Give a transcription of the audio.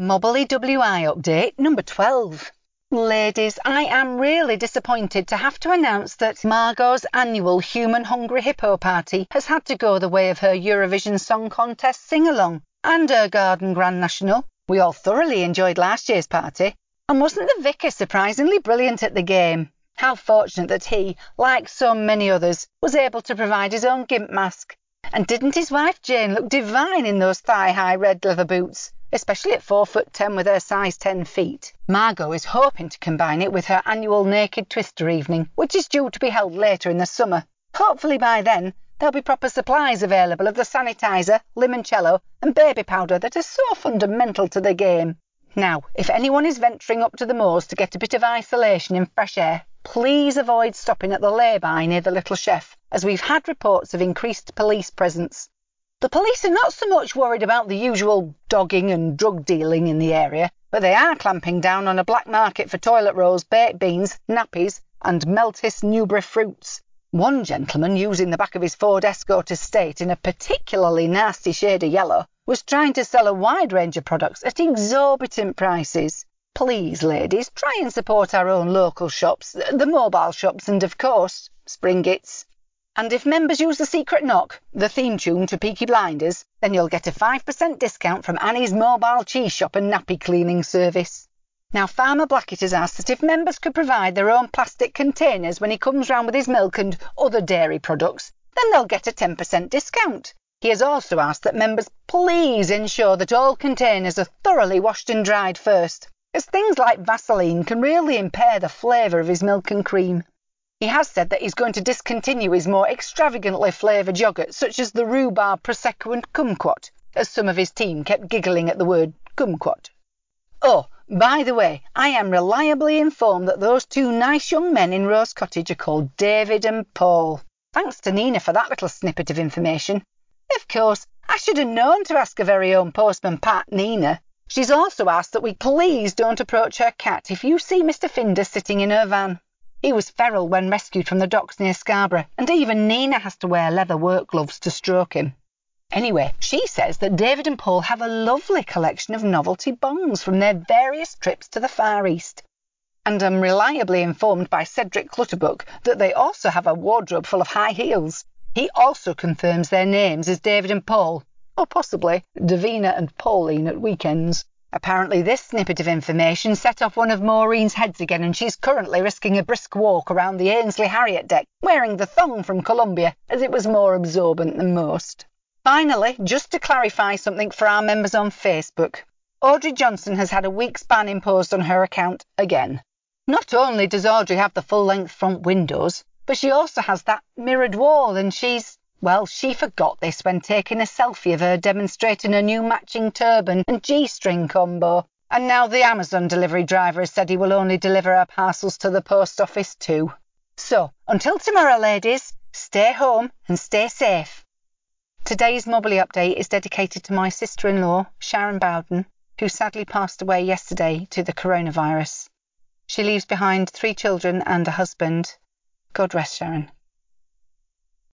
Mobley WI update number 12. Ladies, I am really disappointed to have to announce that Margot's annual Human Hungry Hippo party has had to go the way of her Eurovision Song Contest sing along and her Garden Grand National. We all thoroughly enjoyed last year's party. And wasn't the vicar surprisingly brilliant at the game? How fortunate that he, like so many others, was able to provide his own gimp mask. And didn't his wife Jane look divine in those thigh high red leather boots? especially at four foot ten with her size 10 feet. Margot is hoping to combine it with her annual Naked Twister evening, which is due to be held later in the summer. Hopefully by then, there'll be proper supplies available of the sanitizer, limoncello, and baby powder that are so fundamental to the game. Now, if anyone is venturing up to the moors to get a bit of isolation in fresh air, please avoid stopping at the lay-by near the Little Chef, as we've had reports of increased police presence. The police are not so much worried about the usual dogging and drug dealing in the area, but they are clamping down on a black market for toilet rolls, baked beans, nappies, and Meltis Newberry fruits. One gentleman, using the back of his Ford Escort estate in a particularly nasty shade of yellow, was trying to sell a wide range of products at exorbitant prices. Please, ladies, try and support our own local shops, the mobile shops, and of course, Springett's. And if members use the secret knock, the theme tune to Peaky Blinders, then you'll get a 5% discount from Annie's mobile cheese shop and nappy cleaning service. Now, Farmer Blackett has asked that if members could provide their own plastic containers when he comes round with his milk and other dairy products, then they'll get a 10% discount. He has also asked that members please ensure that all containers are thoroughly washed and dried first, as things like Vaseline can really impair the flavour of his milk and cream. He has said that he's going to discontinue his more extravagantly flavoured yoghurt, such as the rhubarb, prosecco, and kumquat, as some of his team kept giggling at the word kumquat. Oh, by the way, I am reliably informed that those two nice young men in Rose Cottage are called David and Paul. Thanks to Nina for that little snippet of information. Of course, I should have known to ask her very own postman Pat, Nina. She's also asked that we please don't approach her cat if you see Mr. Finder sitting in her van. He was feral when rescued from the docks near Scarborough, and even Nina has to wear leather work gloves to stroke him. Anyway, she says that David and Paul have a lovely collection of novelty bongs from their various trips to the Far East. And I'm reliably informed by Cedric Clutterbuck that they also have a wardrobe full of high heels. He also confirms their names as David and Paul, or possibly Davina and Pauline at weekends. Apparently, this snippet of information set off one of Maureen's heads again, and she's currently risking a brisk walk around the Ainsley Harriott deck, wearing the thong from Columbia, as it was more absorbent than most. Finally, just to clarify something for our members on Facebook, Audrey Johnson has had a week's ban imposed on her account again. Not only does Audrey have the full length front windows, but she also has that mirrored wall, and she's well, she forgot this when taking a selfie of her demonstrating a new matching turban and G-string combo. And now the Amazon delivery driver has said he will only deliver her parcels to the post office too. So, until tomorrow, ladies, stay home and stay safe. Today's Mobley update is dedicated to my sister-in-law, Sharon Bowden, who sadly passed away yesterday to the coronavirus. She leaves behind three children and a husband. God rest Sharon.